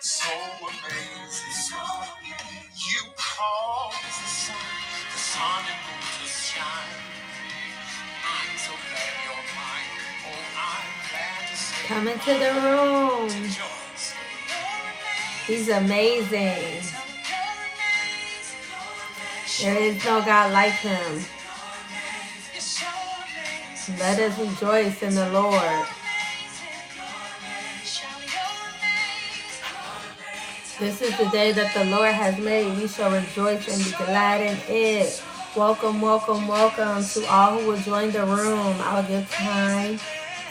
So amazing. You cause the sun, the sun and moon to shine. I'm so glad you're mine. Oh, I'm glad to say. Come into the room. He's amazing. There is no God like him. Let us rejoice in the Lord. This is the day that the Lord has made. We shall rejoice and be glad in it. Welcome, welcome, welcome to all who will join the room. I'll give time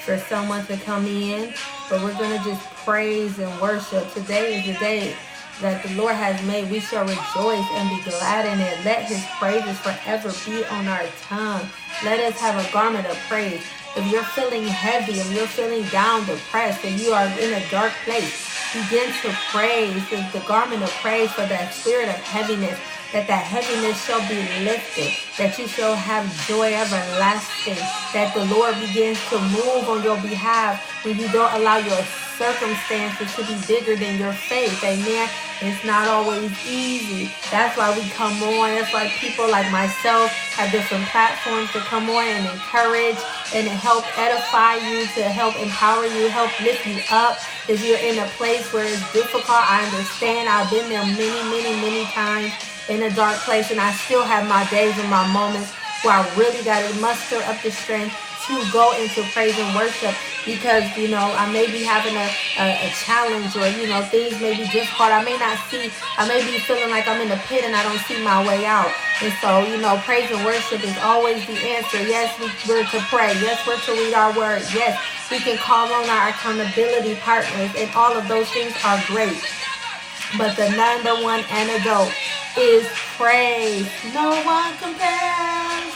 for someone to come in, but we're going to just praise and worship. Today is the day that the Lord has made. We shall rejoice and be glad in it. Let his praises forever be on our tongue. Let us have a garment of praise. If you're feeling heavy, if you're feeling down, depressed, and you are in a dark place, begin to praise the garment of praise for that spirit of heaviness that the heaviness shall be lifted, that you shall have joy everlasting, that the Lord begins to move on your behalf when you don't allow your circumstances to be bigger than your faith. Amen. It's not always easy. That's why we come on. That's why people like myself have different platforms to come on and encourage and help edify you, to help empower you, help lift you up. If you're in a place where it's difficult, I understand. I've been there many, many, many times in a dark place, and I still have my days and my moments where I really got to muster up the strength to go into praise and worship because you know I may be having a, a, a, challenge or you know things may be difficult. I may not see, I may be feeling like I'm in the pit and I don't see my way out. And so you know, praise and worship is always the answer. Yes, we, we're to pray. Yes, we're to read our word. Yes, we can call on our accountability partners, and all of those things are great. But the number one antidote is praise. No one compares.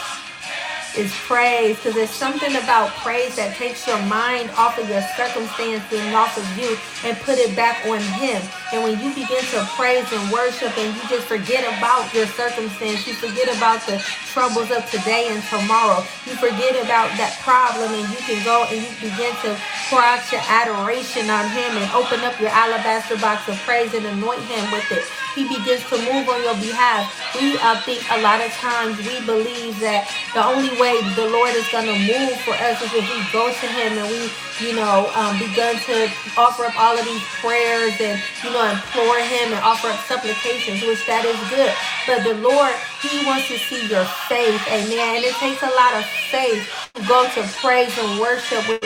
Is praise because there's something about praise that takes your mind off of your circumstances and off of you and put it back on him. And when you begin to praise and worship and you just forget about your circumstance you forget about the troubles of today and tomorrow you forget about that problem and you can go and you begin to pour out your adoration on him and open up your alabaster box of praise and anoint him with it he begins to move on your behalf we uh, think a lot of times we believe that the only way the Lord is going to move for us is if we go to him and we, you know, um, begun to offer up all of these prayers and, you know, implore him and offer up supplications, which that is good. But the Lord, he wants to see your faith. Amen. And it takes a lot of faith to go to praise and worship when,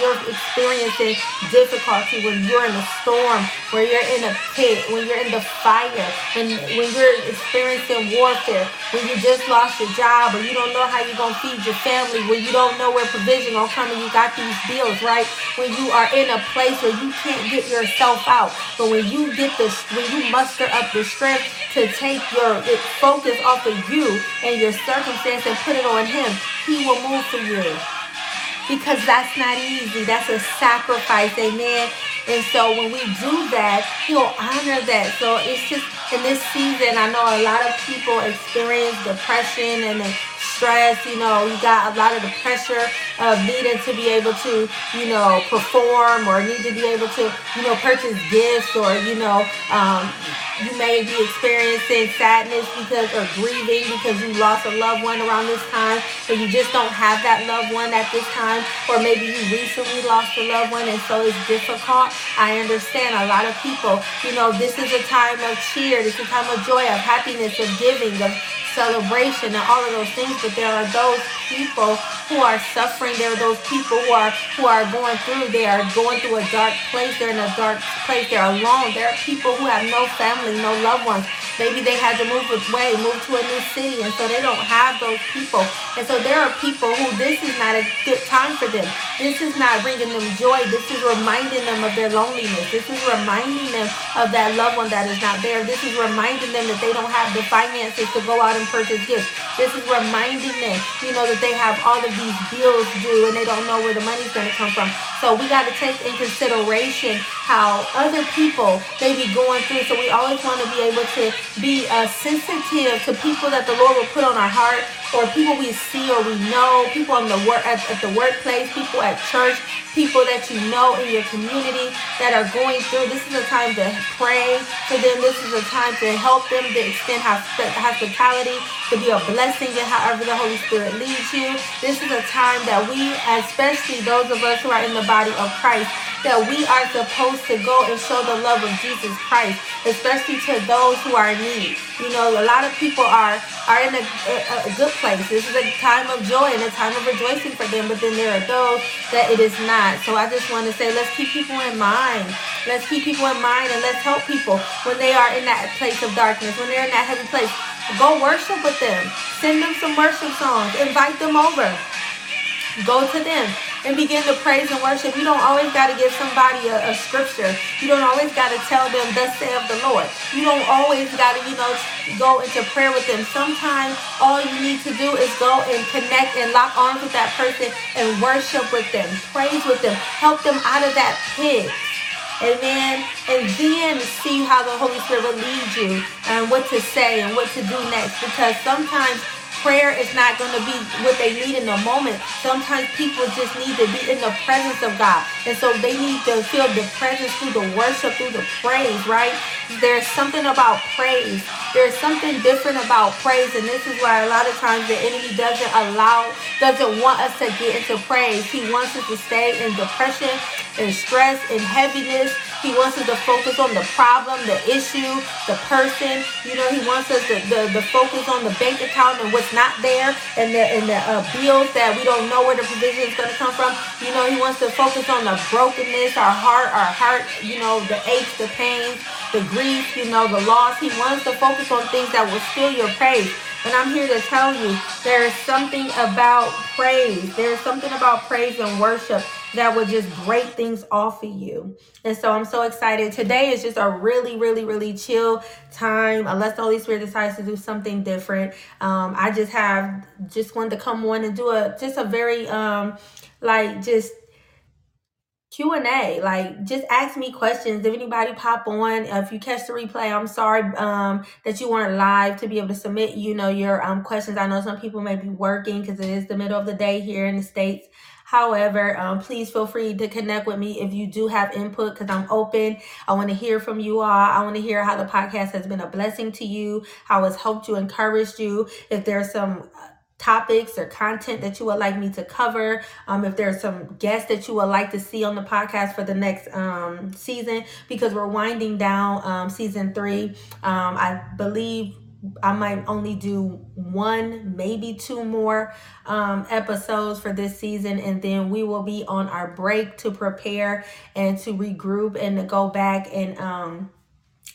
you're experiencing difficulty, when you're in a storm, when you're in a pit, when you're in the fire, when, when you're experiencing warfare, when you just lost your job or you don't know how you're going to feed your family, when you don't know where provision to come and you got these bills, right? When you are in a place where you can't get yourself out. But when you get this, when you muster up the strength to take your focus off of you and your circumstance and put it on him, he will move for you. Because that's not easy. That's a sacrifice, amen. And so when we do that, he'll honor that. So it's just in this season, I know a lot of people experience depression and stress. You know, you got a lot of the pressure of needing to be able to, you know, perform or need to be able to, you know, purchase gifts or, you know, um, you may be experiencing sadness because or grieving because you lost a loved one around this time or you just don't have that loved one at this time or maybe you recently lost a loved one and so it's difficult. I understand a lot of people you know this is a time of cheer this is a time of joy of happiness of giving of celebration and all of those things but there are those people who are suffering there are those people who are who are going through they are going through a dark place they're in a dark place they're alone there are people who have no family no loved ones. Maybe they had to move away, move to a new city, and so they don't have those people. And so there are people who this is not a good time for them. This is not bringing them joy. This is reminding them of their loneliness. This is reminding them of that loved one that is not there. This is reminding them that they don't have the finances to go out and purchase gifts. This is reminding them, you know, that they have all of these bills due and they don't know where the money's going to come from. So we got to take in consideration how other people may be going through. So we always want to be able to be uh, sensitive to people that the Lord will put on our heart or people we see or we know, people in the work at, at the workplace, people at church, people that you know in your community that are going through. This is a time to pray for them. This is a time to help them to extend hospitality, to be a blessing in however the Holy Spirit leads you. This is a time that we, especially those of us who are in the body of Christ, that we are supposed to go and show the love of Jesus Christ, especially to those who are in need. You know, a lot of people are are in a, a, a good place. This is a time of joy and a time of rejoicing for them, but then there are those that it is not. So I just want to say, let's keep people in mind. Let's keep people in mind and let's help people when they are in that place of darkness, when they're in that heavy place. Go worship with them. Send them some worship songs. Invite them over. Go to them and begin to praise and worship. You don't always got to give somebody a, a, scripture. You don't always got to tell them, thus saith the Lord. You don't always got to, you know, go into prayer with them. Sometimes all you need to do is go and connect and lock arms with that person and worship with them, praise with them, help them out of that pit. Amen. And then see how the Holy Spirit will lead you and what to say and what to do next. Because sometimes prayer is not going to be what they need in the moment. Sometimes people just need to be in the presence of God. And so they need to feel the presence through the worship, through the praise, right? There's something about praise. There's something different about praise. And this is why a lot of times the enemy doesn't allow, doesn't want us to get into praise. He wants us to stay in depression and stress and heaviness he wants us to focus on the problem, the issue, the person. You know, he wants us to the, the focus on the bank account and what's not there and the and the uh, bills that we don't know where the provision is going to come from. You know, he wants to focus on the brokenness, our heart, our heart, you know, the aches, the pains, the grief, you know, the loss. He wants to focus on things that will steal your praise. And I'm here to tell you there is something about praise. There's something about praise and worship that would just break things off of you. And so I'm so excited. Today is just a really, really, really chill time. Unless the Holy Spirit decides to do something different. Um, I just have just wanted to come on and do a just a very um like just q&a like just ask me questions if anybody pop on if you catch the replay i'm sorry um, that you weren't live to be able to submit you know your um, questions i know some people may be working because it is the middle of the day here in the states However, um, please feel free to connect with me if you do have input because I'm open. I want to hear from you all. I want to hear how the podcast has been a blessing to you, how it's helped you, encouraged you. If there's some topics or content that you would like me to cover, um, if there's some guests that you would like to see on the podcast for the next um, season, because we're winding down um, season three. Um, I believe I might only do one, maybe two more um, episodes for this season, and then we will be on our break to prepare and to regroup and to go back and um,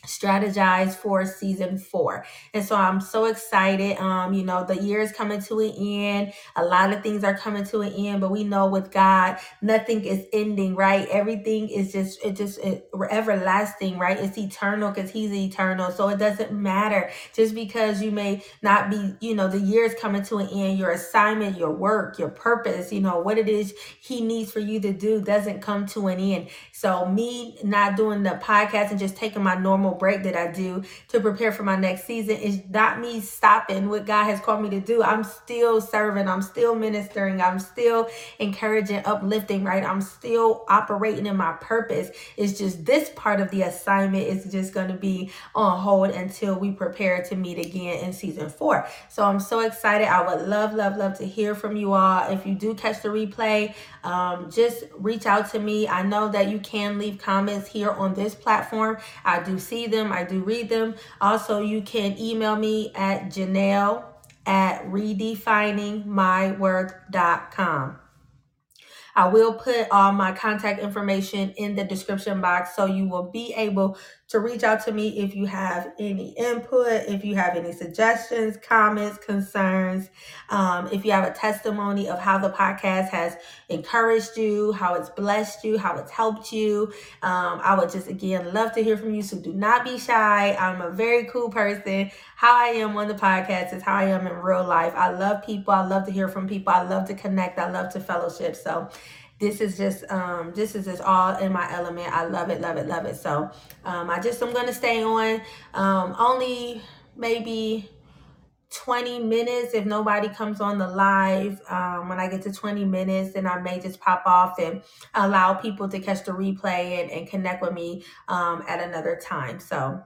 strategize for season four. And so I'm so excited. Um, you know, the year is coming to an end. A lot of things are coming to an end, but we know with God, nothing is ending, right? Everything is just it just it, everlasting, right? It's eternal because He's eternal. So it doesn't matter just because you may not be, you know, the year is coming to an end. Your assignment, your work, your purpose, you know, what it is He needs for you to do doesn't come to an end. So me not doing the podcast and just taking my normal break that I do to prepare for my next season is not me stopping what God has called me to do. I'm still serving, I'm still ministering, I'm still encouraging, uplifting, right? I'm still operating in my purpose. It's just this part of the assignment is just going to be on hold until we prepare to meet again in season four. So I'm so excited. I would love, love, love to hear from you all. If you do catch the replay, um, just reach out to me. I know that you can leave comments here on this platform. I do see them, I do read them. Also, you can email me at Janelle at redefiningmyworth.com. I will put all my contact information in the description box so you will be able to reach out to me if you have any input, if you have any suggestions, comments, concerns, um, if you have a testimony of how the podcast has encouraged you, how it's blessed you, how it's helped you. Um, I would just again love to hear from you. So do not be shy. I'm a very cool person. How I am on the podcast is how I am in real life. I love people. I love to hear from people. I love to connect. I love to fellowship. So this is just um this is just all in my element. I love it love it love it. So um i just i'm gonna stay on um only maybe 20 minutes if nobody comes on the live. Um, when i get to 20 minutes then i may just pop off and allow people to catch the replay and, and connect with me um, at another time. So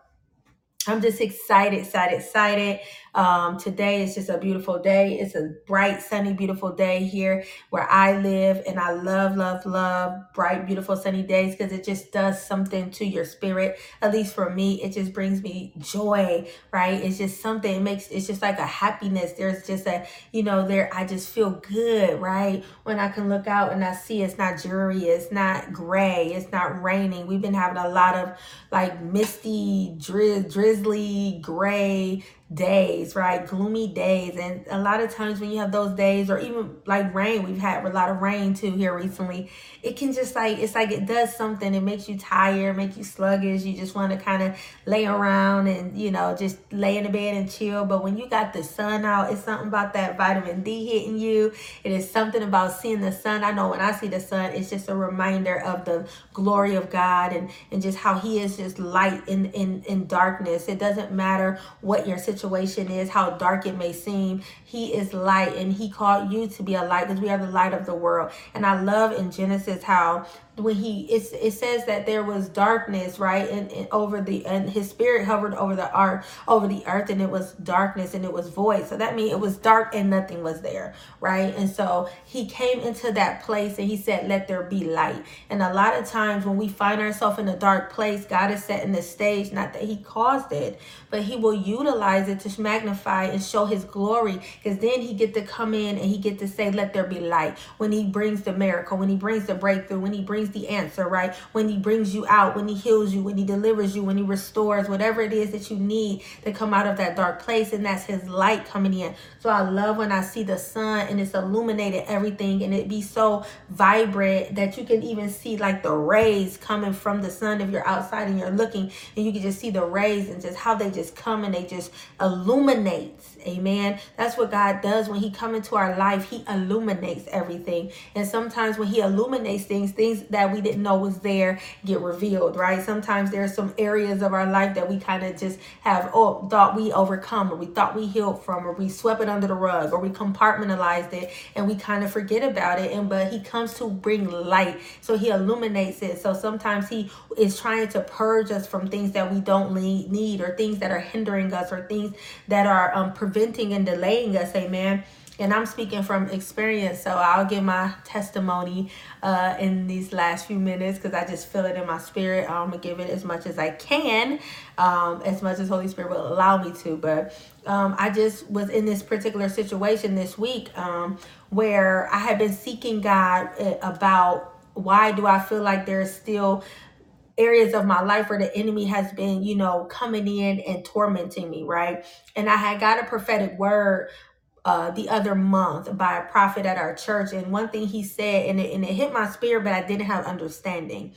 I'm just excited, excited, excited. Um, today is just a beautiful day. It's a bright, sunny, beautiful day here where I live, and I love, love, love bright, beautiful, sunny days because it just does something to your spirit. At least for me, it just brings me joy, right? It's just something. It makes it's just like a happiness. There's just a you know there. I just feel good, right? When I can look out and I see it's not dreary, it's not gray, it's not raining. We've been having a lot of like misty, drizz, drizzly, gray days, right? Gloomy days. And a lot of times when you have those days, or even like rain, we've had a lot of rain too here recently. It can just like, it's like it does something. It makes you tired, make you sluggish. You just want to kind of lay around and, you know, just lay in the bed and chill. But when you got the sun out, it's something about that vitamin D hitting you. It is something about seeing the sun. I know when I see the sun, it's just a reminder of the glory of God and, and just how He is just light in, in, in darkness. It doesn't matter what your situation situation is, how dark it may seem, He is light and He called you to be a light because we are the light of the world. And I love in Genesis how when he it's, it says that there was darkness right and, and, over the and his spirit hovered over the art over the earth and it was darkness and it was void. So that means it was dark and nothing was there right? And so he came into that place and he said let there be light. And a lot of times when we find ourselves in a dark place god is setting the stage not that he caused it but he will utilize it to magnify and show his glory because then he get to come in and he get to say let there be light. When he brings the miracle when he brings the breakthrough when he brings the answer, right? When He brings you out, when He heals you, when He delivers you, when He restores whatever it is that you need to come out of that dark place. And that's His light coming in. So I love when I see the sun and it's illuminated everything and it be so vibrant that you can even see like the rays coming from the sun if you're outside and you're looking and you can just see the rays and just how they just come and they just illuminate. Amen. That's what God does when He come into our life. He illuminates everything. And sometimes when He illuminates things, things that we didn't know was there get revealed, right? Sometimes there's some areas of our life that we kind of just have oh, thought we overcome or we thought we healed from or we swept it under the rug or we compartmentalized it and we kind of forget about it. And but He comes to bring light. So He illuminates it. So sometimes He is trying to purge us from things that we don't need or things that are hindering us or things that are um, preventing and delaying us. Amen and I'm speaking from experience, so I'll give my testimony uh, in these last few minutes because I just feel it in my spirit. I'm gonna give it as much as I can, um, as much as Holy Spirit will allow me to. But um, I just was in this particular situation this week um, where I had been seeking God uh, about why do I feel like there's still areas of my life where the enemy has been, you know, coming in and tormenting me, right? And I had got a prophetic word uh, the other month by a prophet at our church. And one thing he said, and it, and it hit my spirit, but I didn't have understanding.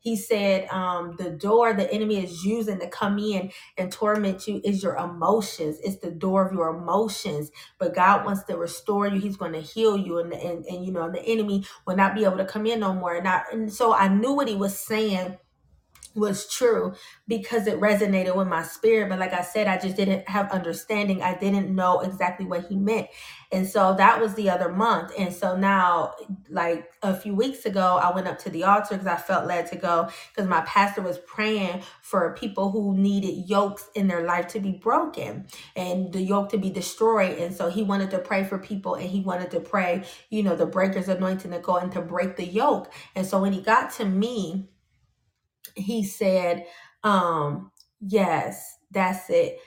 He said, um, the door the enemy is using to come in and torment you is your emotions. It's the door of your emotions. But God wants to restore you. He's going to heal you. And, and, and, you know, the enemy will not be able to come in no more. And, I, and so I knew what he was saying was true because it resonated with my spirit. But like i said i just didn't have understanding. I didn't know exactly what he meant. And so that was the other month. And so now like a few weeks ago i went up to the altar because i felt led to go because my pastor was praying for people who needed yokes in their life to be broken and the yoke to be destroyed. And so he wanted to pray for people and he wanted to pray you know the breakers anointing to go and to break the yoke. And so when he got to me he said, um, Yes, that's it.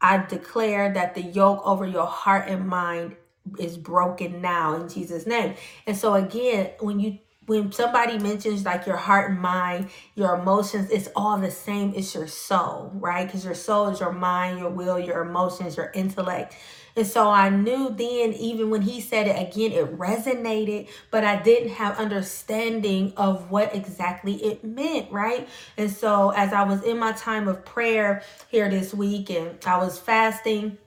I declare that the yoke over your heart and mind is broken now in Jesus' name. And so again, when you when somebody mentions like your heart and mind, your emotions, it's all the same. It's your soul, right? Because your soul is your mind, your will, your emotions, your intellect. And so I knew then, even when he said it again, it resonated, but I didn't have understanding of what exactly it meant, right? And so as I was in my time of prayer here this week and I was fasting,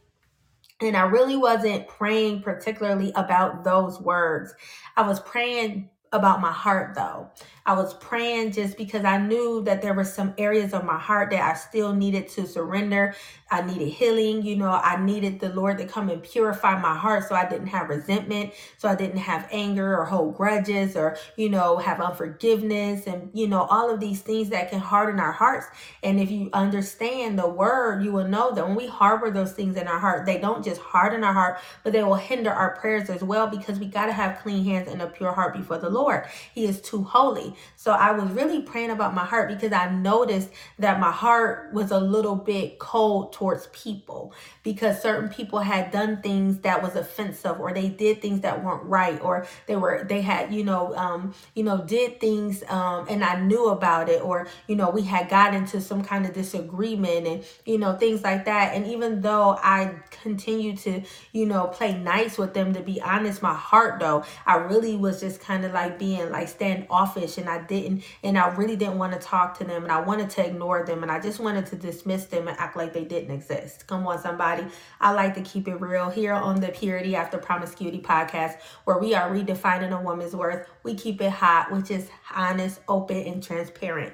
and I really wasn't praying particularly about those words. I was praying about my heart though. I was praying just because I knew that there were some areas of my heart that I still needed to surrender. I needed healing. You know, I needed the Lord to come and purify my heart so I didn't have resentment, so I didn't have anger or hold grudges or, you know, have unforgiveness and, you know, all of these things that can harden our hearts. And if you understand the word, you will know that when we harbor those things in our heart, they don't just harden our heart, but they will hinder our prayers as well because we got to have clean hands and a pure heart before the Lord. He is too holy. So I was really praying about my heart because I noticed that my heart was a little bit cold towards people because certain people had done things that was offensive or they did things that weren't right or they were they had you know um you know did things um and I knew about it or you know we had got into some kind of disagreement and you know things like that. And even though I continued to you know play nice with them to be honest my heart though I really was just kind of like being like standoffish and I didn't and I really didn't want to talk to them and I wanted to ignore them and I just wanted to dismiss them and act like they didn't exist come on somebody I like to keep it real here on the Purity After Promiscuity podcast, where we are redefining a woman's worth. We keep it hot, which is honest, open, and transparent.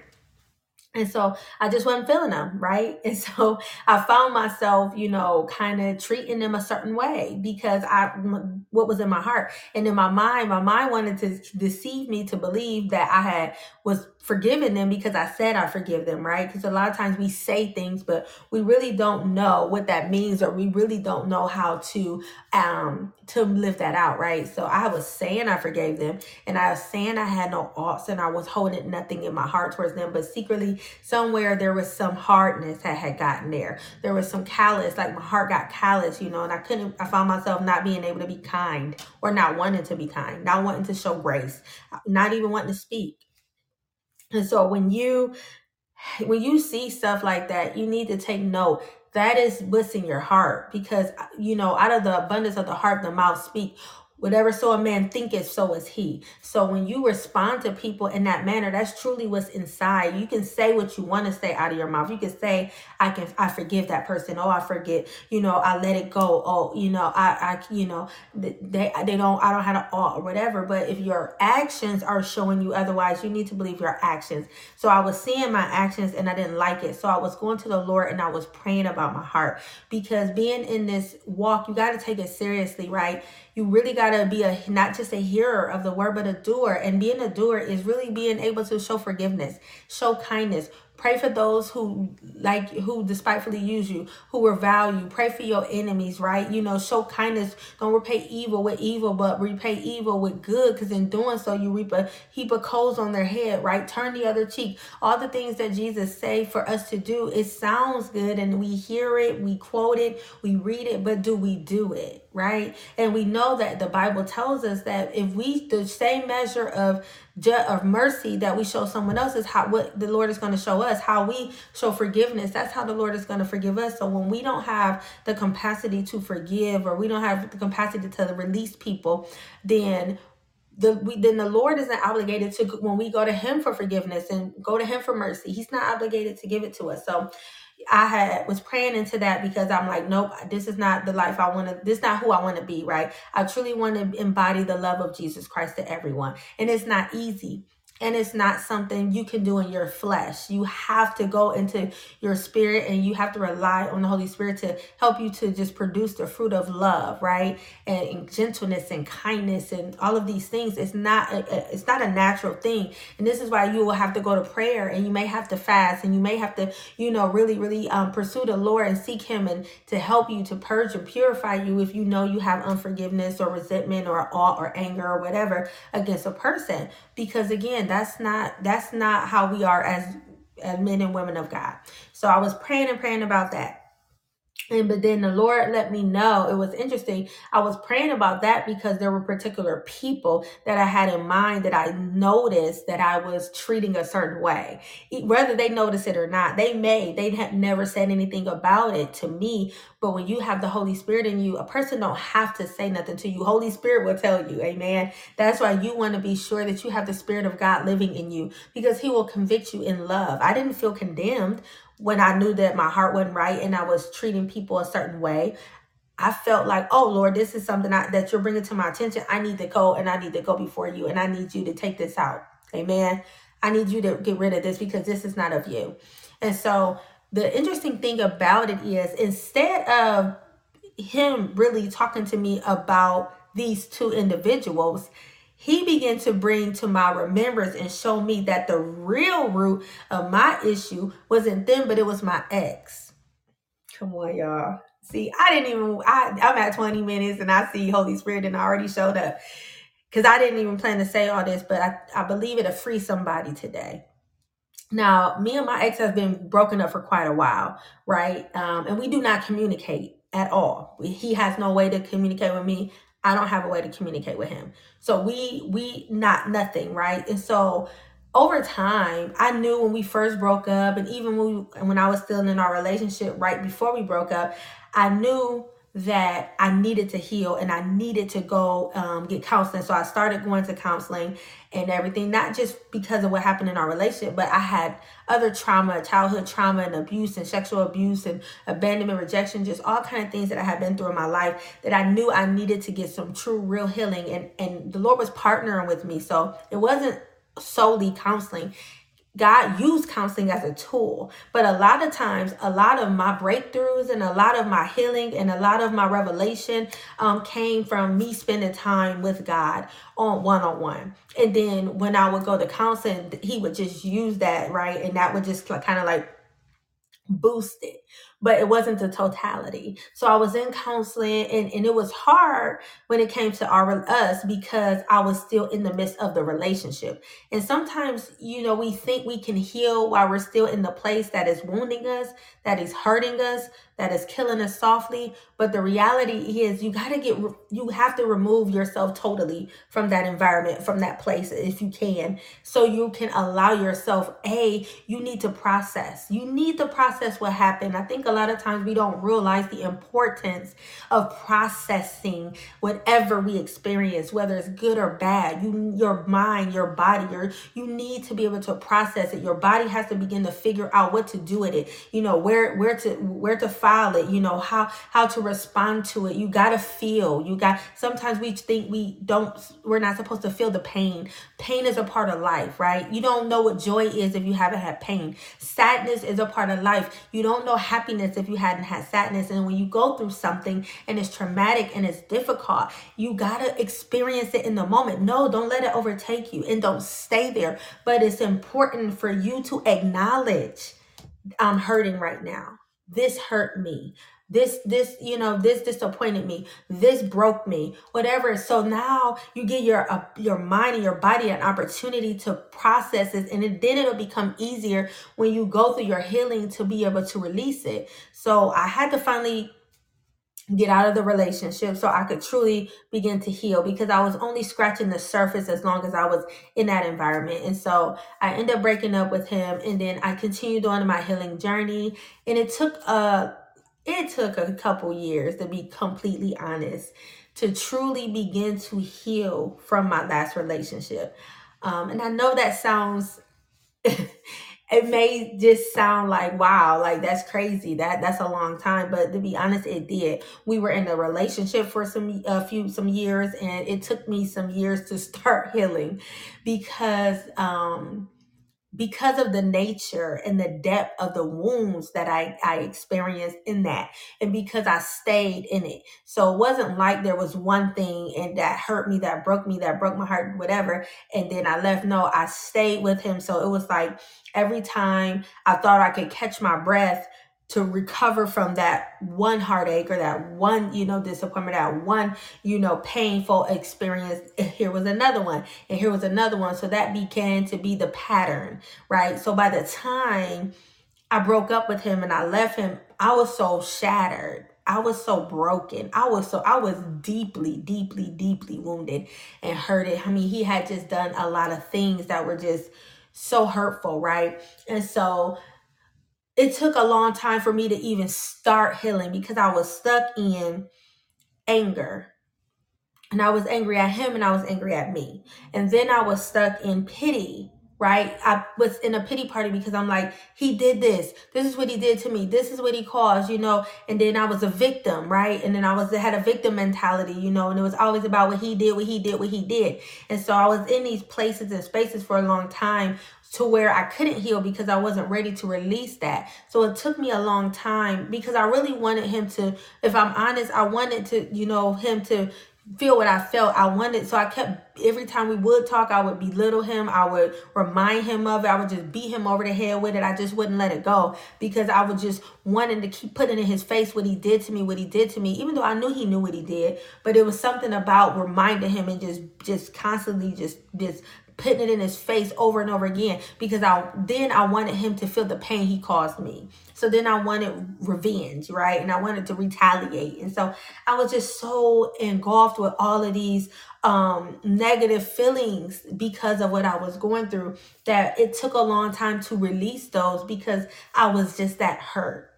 And so I just wasn't feeling them, right? And so I found myself, you know, kind of treating them a certain way because I, what was in my heart and in my mind, my mind wanted to deceive me to believe that I had was forgiving them because I said I forgive them, right? Because a lot of times we say things, but we really don't know what that means, or we really don't know how to um to live that out, right? So I was saying I forgave them, and I was saying I had no oughts, and I was holding nothing in my heart towards them, but secretly somewhere there was some hardness that had gotten there. There was some callous, like my heart got callous, you know, and I couldn't. I found myself not being able to be kind, or not wanting to be kind, not wanting to show grace, not even wanting to speak and so when you when you see stuff like that, you need to take note. That is what's in your heart because uh, you know, out of the abundance of the heart, the mouth speak. Whatever so a man thinketh, so is he. So when you respond to people in that manner, that's truly what's inside. You can say what you want to say out of your mouth. You can say, I can I forgive that person. Oh, I forget, you know, I let it go. Oh, you know, I I you know, they they don't I don't have to or whatever. But if your actions are showing you otherwise, you need to believe your actions. So I was seeing my actions and I didn't like it. So I was going to the Lord and I was praying about my heart because being in this walk, you got to take it seriously, right? you really got to be a not just a hearer of the word but a doer. And being a doer is really being able to show forgiveness show kindness Pray for those who like who despitefully use you, who revile you. Pray for your enemies, right? You know, show kindness. Don't repay evil with evil, but repay evil with good. Because in doing so, you reap a heap of coals on their head, right? Turn the other cheek. All the things that Jesus say for us to do, it sounds good, and we hear it, we quote it, we read it, but do we do it, right? And we know that the Bible tells us that if we the same measure of of mercy that we show someone else is how what the Lord is going to show us. How we show forgiveness, that's how the Lord is going to forgive us. So when we don't have the capacity to forgive, or we don't have the capacity to release people, then the we, then the Lord isn't obligated to when we go to Him for forgiveness and go to Him for mercy. He's not obligated to give it to us. So I had was praying into that because I'm like, nope, this is not the life I want to. This is not who I want to be. Right? I truly want to embody the love of Jesus Christ to everyone, and it's not easy and it's not something you can do in your flesh. You have to go into your spirit and you have to rely on the Holy Spirit to help you to just produce the fruit of love, right? And, and gentleness and kindness and all of these things. It's not a, it's not a natural thing. And this is why you will have to go to prayer and you may have to fast and you may have to, you know, really really um, pursue the Lord and seek him and to help you to purge and purify you if you know you have unforgiveness or resentment or awe or anger or whatever against a person because again that's not that's not how we are as as men and women of god. So i was praying and praying about that and but then the Lord let me know it was interesting. I was praying about that because there were particular people that I had in mind that I noticed that I was treating a certain way. Whether they notice it or not, they may, they had never said anything about it to me. But when you have the Holy Spirit in you, a person don't have to say nothing to you. Holy Spirit will tell you. Amen. That's why you want to be sure that you have the Spirit of God living in you because He will convict you in love. I didn't feel condemned when I knew that my heart wasn't right and I was treating people a certain way, I felt like, oh Lord, this is something I, that you're bringing to my attention. I need to go and I need to go before you and I need you to take this out. Amen. I need you to get rid of this because this is not of you. And so the interesting thing about it is instead of him really talking to me about these two individuals, he began to bring to my remembrance and show me that the real root of my issue wasn't them, but it was my ex. Come on, y'all. See, I didn't even, I, I'm at 20 minutes and I see Holy Spirit and I already showed up. Because I didn't even plan to say all this, but I, I believe it'll free somebody today. Now, me and my ex has been broken up for quite a while, right? Um, and we do not communicate at all. He has no way to communicate with me. I don't have a way to communicate with him. So we we not nothing, right? And so over time, I knew when we first broke up, and even when we, when I was still in our relationship right before we broke up, I knew that I needed to heal and I needed to go um, get counseling. So I started going to counseling and everything, not just because of what happened in our relationship, but I had other trauma, childhood trauma and abuse and sexual abuse and abandonment, rejection, just all kind of things that I had been through in my life that I knew I needed to get some true, real healing. And, and the Lord was partnering with me. So it wasn't solely counseling God used counseling as a tool, but a lot of times, a lot of my breakthroughs and a lot of my healing and a lot of my revelation um, came from me spending time with God on one on one. And then when I would go to counseling, He would just use that, right? And that would just kind of like boost it but it wasn't the totality. So I was in counseling and, and it was hard when it came to our us because I was still in the midst of the relationship. And sometimes, you know, we think we can heal while we're still in the place that is wounding us, that is hurting us, that is killing us softly. But the reality is you got to get, you have to remove yourself totally from that environment, from that place if you can. So you can allow yourself, A, you need to process. You need to process what happened. I think a lot of times we don't realize the importance of processing whatever we experience, whether it's good or bad. You, your mind, your body, your, you need to be able to process it. Your body has to begin to figure out what to do with it. You know where where to where to file it. You know how how to respond to it. You gotta feel. You got. Sometimes we think we don't. We're not supposed to feel the pain. Pain is a part of life, right? You don't know what joy is if you haven't had pain. Sadness is a part of life. You don't know happiness if you hadn't had sadness. And when you go through something and it's traumatic and it's difficult, you got to experience it in the moment. No, don't let it overtake you and don't stay there. But it's important for you to acknowledge I'm hurting right now. This hurt me. This this you know this disappointed me. This broke me whatever. So now you get your uh, your mind and your body an opportunity to process it and it, then it'll become easier when you go through your healing to be able to release it. So i had to finally get out of the relationship so I could truly begin to heal because I was only scratching the surface as long as I was in that environment. And so I ended up breaking up with him and then I continued on my healing journey and it took a it took a couple years to be completely honest to truly begin to heal from my last relationship. Um, and I know that sounds it may just sound like wow like that's crazy. That that's a long time. But to be honest it did. We were in a relationship for some a few some years and it took me some years to start healing because um because of the nature and the depth of the wounds that I, I experienced in that and because I stayed in it. So it wasn't like there was one thing and that hurt me, that broke me, that broke my heart, whatever. And then I left. No, I stayed with him. So it was like every time I thought I could catch my breath, to recover from that one heartache or that one, you know, disappointment, that one, you know, painful experience. Here was another one, and here was another one. So that began to be the pattern, right? So by the time I broke up with him and I left him, I was so shattered. I was so broken. I was so I was deeply, deeply, deeply wounded and hurted. I mean, he had just done a lot of things that were just so hurtful, right? And so it took a long time for me to even start healing because I was stuck in anger. And I was angry at him and I was angry at me. And then I was stuck in pity, right? I was in a pity party because I'm like, he did this. This is what he did to me. This is what he caused, you know. And then I was a victim, right? And then I was had a victim mentality, you know, and it was always about what he did, what he did, what he did. And so I was in these places and spaces for a long time to where I couldn't heal because I wasn't ready to release that. So it took me a long time because I really wanted him to, if I'm honest, I wanted to, you know, him to feel what I felt. I wanted, so I kept, every time we would talk, I would belittle him. I would remind him of it. I would just beat him over the head with it. I just wouldn't let it go because I was just wanting to keep putting in his face what he did to me, what he did to me, even though I knew he knew what he did. But it was something about reminding him and just, just constantly just, just putting it in his face over and over again because I then I wanted him to feel the pain he caused me. So then I wanted revenge, right? And I wanted to retaliate. And so I was just so engulfed with all of these um negative feelings because of what I was going through that it took a long time to release those because I was just that hurt.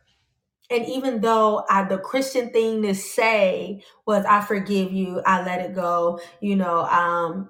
And even though I, the Christian thing to say was, I forgive you, I let it go, you know, um,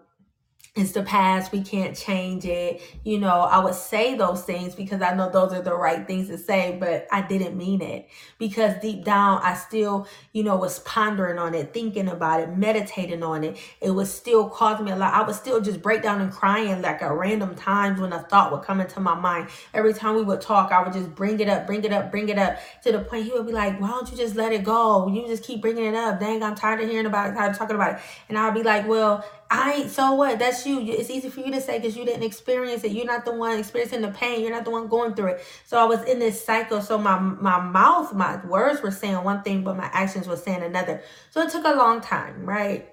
it's the past we can't change it. You know i would say those things because i know those are the right things to say but i didn't mean it. Because deep down i still you know was pondering on it thinking about it meditating on it. It was still causing me a lot. I would still just break down and crying like at random times when a thought would come into my mind. Every time we would talk i would just bring it up bring it up bring it up to the point he would be like why don't you just let it go? You just keep bringing it up. Dang i'm tired of hearing about it tired of talking about it. And i'd be like well I so what? That's you. It's easy for you to say because you didn't experience it. You're not the one experiencing the pain. You're not the one going through it. So I was in this cycle. So my my mouth, my words were saying one thing, but my actions were saying another. So it took a long time, right?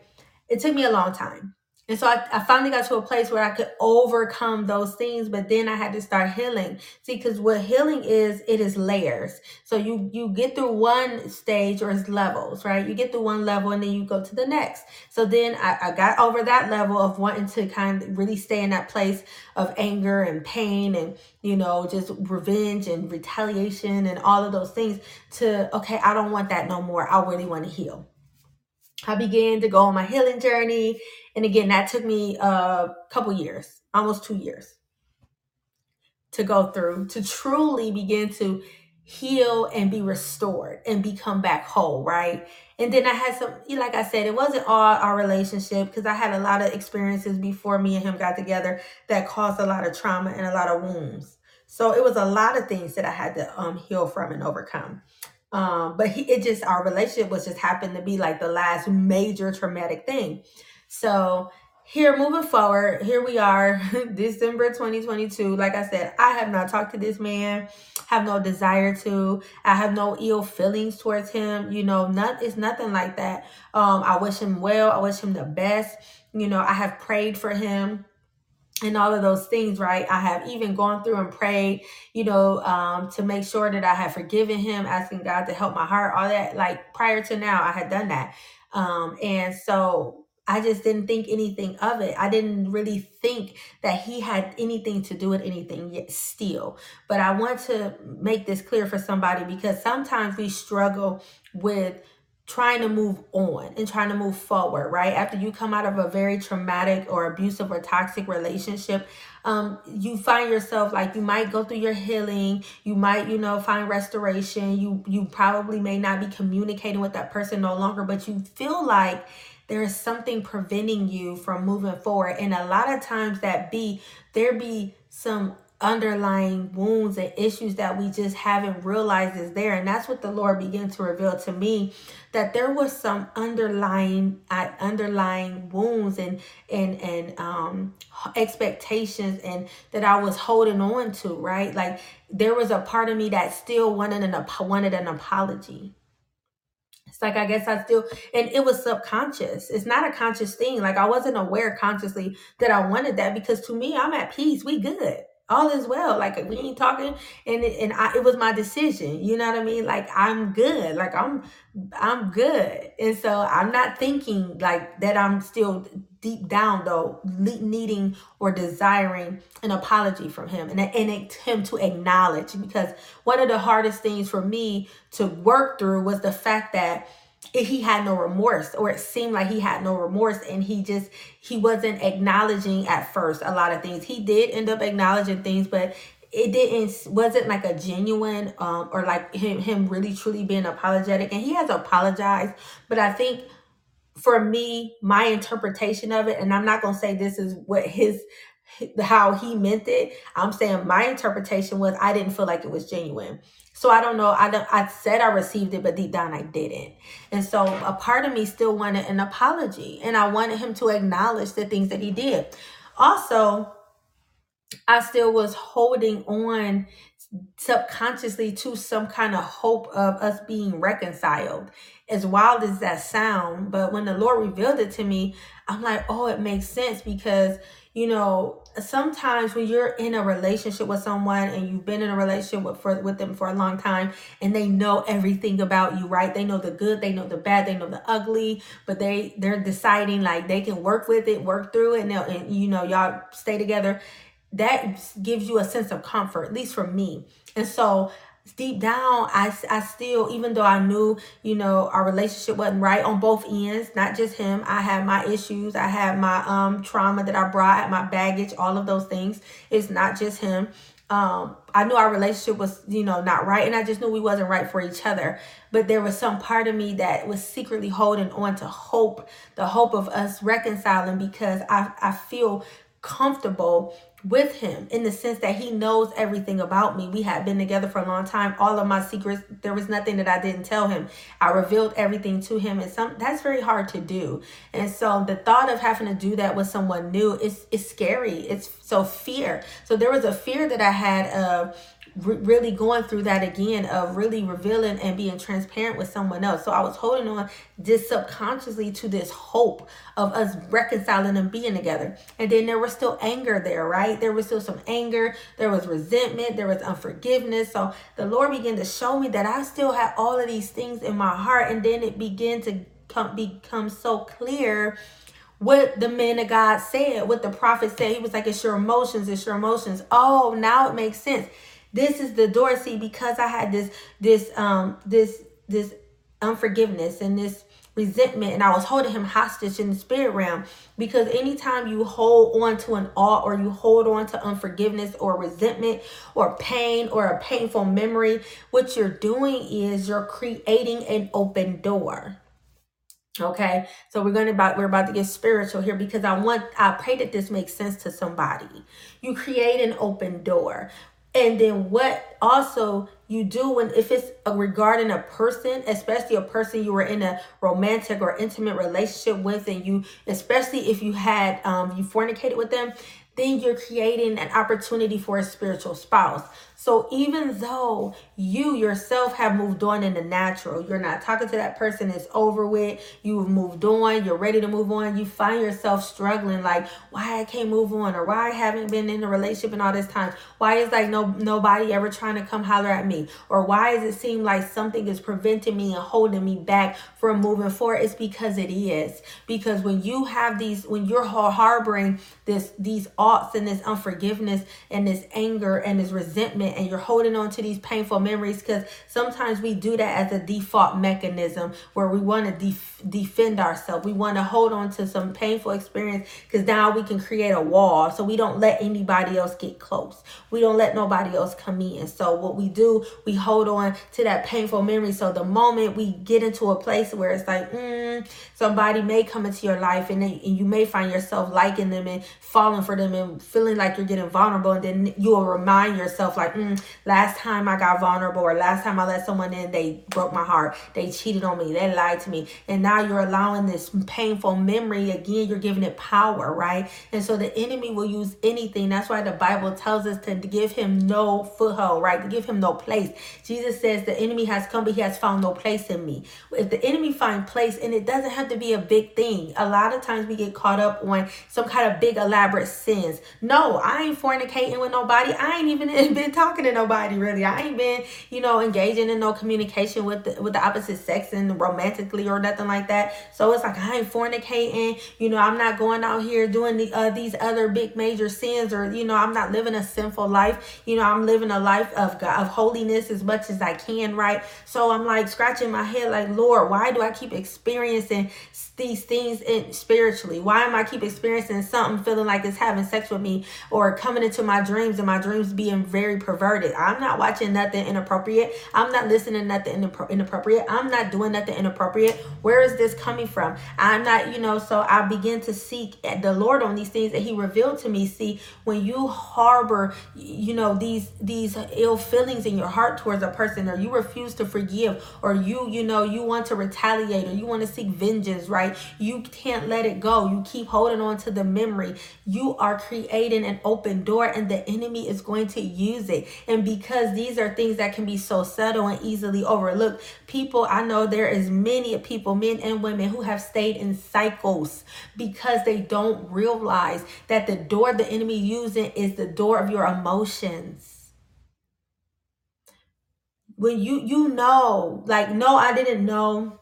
It took me a long time. And so I, I finally got to a place where I could overcome those things, but then I had to start healing. See, because what healing is, it is layers. So you you get through one stage or it's levels, right? You get through one level and then you go to the next. So then I, I got over that level of wanting to kind of really stay in that place of anger and pain and you know just revenge and retaliation and all of those things to okay, I don't want that no more. I really want to heal. I began to go on my healing journey. And again, that took me a couple years, almost two years to go through to truly begin to heal and be restored and become back whole, right? And then I had some, like I said, it wasn't all our relationship because I had a lot of experiences before me and him got together that caused a lot of trauma and a lot of wounds. So it was a lot of things that I had to um, heal from and overcome. Um, but he, it just our relationship was just happened to be like the last major traumatic thing. So here moving forward, here we are, December 2022. Like I said, I have not talked to this man, have no desire to. I have no ill feelings towards him. You know, not it's nothing like that. Um, I wish him well, I wish him the best. You know, I have prayed for him and all of those things, right? I have even gone through and prayed, you know, um, to make sure that I have forgiven him, asking God to help my heart, all that. Like prior to now, I had done that. Um, and so I just didn't think anything of it. I didn't really think that he had anything to do with anything yet still. But I want to make this clear for somebody because sometimes we struggle with trying to move on and trying to move forward, right? After you come out of a very traumatic or abusive or toxic relationship, um, you find yourself like you might go through your healing, you might, you know, find restoration. You you probably may not be communicating with that person no longer, but you feel like there is something preventing you from moving forward. And a lot of times that be there be some underlying wounds and issues that we just haven't realized is there. And that's what the lord began to reveal to me that there was some underlying uh, underlying wounds and and and um expectations and that i was holding on to right? Like there was a part of me that still wanted an wanted an apology it's like I guess I still and it was subconscious. It's not a conscious thing. Like I wasn't aware consciously that I wanted that because to me I'm at peace. We good all is well. Like we ain't talking, and and I, it was my decision. You know what I mean? Like I'm good. Like I'm I'm good, and so I'm not thinking like that. I'm still deep down though needing or desiring an apology from him and, and him to acknowledge. Because one of the hardest things for me to work through was the fact that he had no remorse or it seemed like he had no remorse and he just he wasn't acknowledging at first a lot of things. He did end up acknowledging things but it didn't wasn't like a genuine um or like him him really truly being apologetic. And he has apologized but i think for me my interpretation of it and i'm not to say this is what his how he meant it. I'm saying my interpretation was I didn't feel like it was genuine. So I don't know. I I said I received it, but deep down I didn't. And so a part of me still wanted an apology, and I wanted him to acknowledge the things that he did. Also, I still was holding on subconsciously to some kind of hope of us being reconciled. As wild as that sound, but when the Lord revealed it to me, I'm like, oh, it makes sense because you know, sometimes when you're in a relationship with someone and you've been in a relationship with for with them for a long time and they know everything about you, right? They know the good, they know the bad, they know the ugly, but they they're deciding like they can work with it, work through it, and, and you know, y'all stay together. That gives you a sense of comfort, at least for me. And so deep down I, I still even though i knew you know our relationship wasn't right on both ends not just him i had my issues i had my um trauma that i brought my baggage all of those things. It's not just him. Um i knew our relationship was you know not right and i just knew we wasn't right for each other. But there was some part of me that was secretly holding on to hope the hope of us reconciling because i i feel comfortable with him in the sense that he knows everything about me. We had been together for a long time. All of my secrets, there was nothing that I didn't tell him. I revealed everything to him and some that's very hard to do. And so the thought of having to do that with someone new is is scary. It's so fear. So there was a fear that I had of re- really going through that again of really revealing and being transparent with someone else. So I was holding on just subconsciously to this hope of us reconciling and being together. And then there was still anger there, right? There was still some anger, there was resentment, there was unforgiveness. So the Lord began to show me that I still had all of these things in my heart. And then it began to come, become so clear what the man of God said, what the prophet said. He was like, It's your emotions, it's your emotions. Oh, now it makes sense this is the door. See, because I had this, this, um, this, this unforgiveness and this resentment and I was holding him hostage in the spirit realm because anytime you hold on to an ought or you hold on to unforgiveness or resentment or pain or a painful memory, what you're doing is you're creating an open door. Okay, so we're gonna about we're about to get spiritual here because I want I pray that this makes sense to somebody. You create an open door. And then what also you do when if it's regarding a person, especially a person you were in a romantic or intimate relationship with, and you especially if you had um you fornicated with them, then you're creating an opportunity for a spiritual spouse. So even though you yourself have moved on in the natural, you're not talking to that person, it's over with, you've moved on, you're ready to move on, you find yourself struggling like why I can't move on or why I haven't been in a relationship in all this time. Why is like no nobody ever trying to come holler at me? Or why does it seem like something is preventing me and holding me back from moving forward? It's because it is. Because when you have these when you're harboring this these oughts and this unforgiveness and this anger and this resentment and you're holding on to these painful memories because sometimes we do that as a default mechanism where we want to def- defend ourselves. We want to hold on to some painful experience because now we can create a wall so we don't let anybody else get close. We don't let nobody else come in. So what we do, we hold on to that painful memory. So the moment we get into a place where it's like, mm, somebody may come into your life and, then, and you may find yourself liking them and falling for them and feeling like you're getting vulnerable and then you will remind yourself like Mm, last time i got vulnerable or last time i let someone in they broke my heart. They cheated on me. They lied to me. And now you're allowing this painful memory. Again you're giving it power right? And so the enemy will use anything. That's why the bible tells us to give him no foothold right? To give him no place. Jesus says the enemy has come but he has found no place in me. If the enemy find place and it doesn't have to be a big thing. A lot of times we get caught up on some kind of big elaborate sins. No i ain't fornicating with nobody. I ain't even been talking to nobody really. I ain't been you know engaging in no communication with the, with the opposite sex and romantically or nothing like that. So it's like i ain't fornicating. You know i'm not going out here doing the uh, these other big major sins or you know i'm not living a sinful life. You know i'm living a life of god of holiness as much as i can right? So i'm like scratching my head like lord why do i keep experiencing these things in spiritually why am i keep experiencing something feeling like it's having sex with me or coming into my dreams and my dreams being very perverted. I'm not watching nothing inappropriate. I'm not listening nothing inappropriate. I'm not doing nothing inappropriate. Where is this coming from? I'm not, you know, so I begin to seek the Lord on these things that he revealed to me. See, when you harbor, you know, these these ill feelings in your heart towards a person or you refuse to forgive or you, you know, you want to retaliate or you want to seek vengeance, right? You can't let it go. You keep holding on to the memory. You are creating an open door and the enemy is going to use it. And because these are things that can be so subtle and easily overlooked, people, I know there is many people, men and women who have stayed in cycles because they don't realize that the door the enemy using is the door of your emotions when you you know like no i didn't know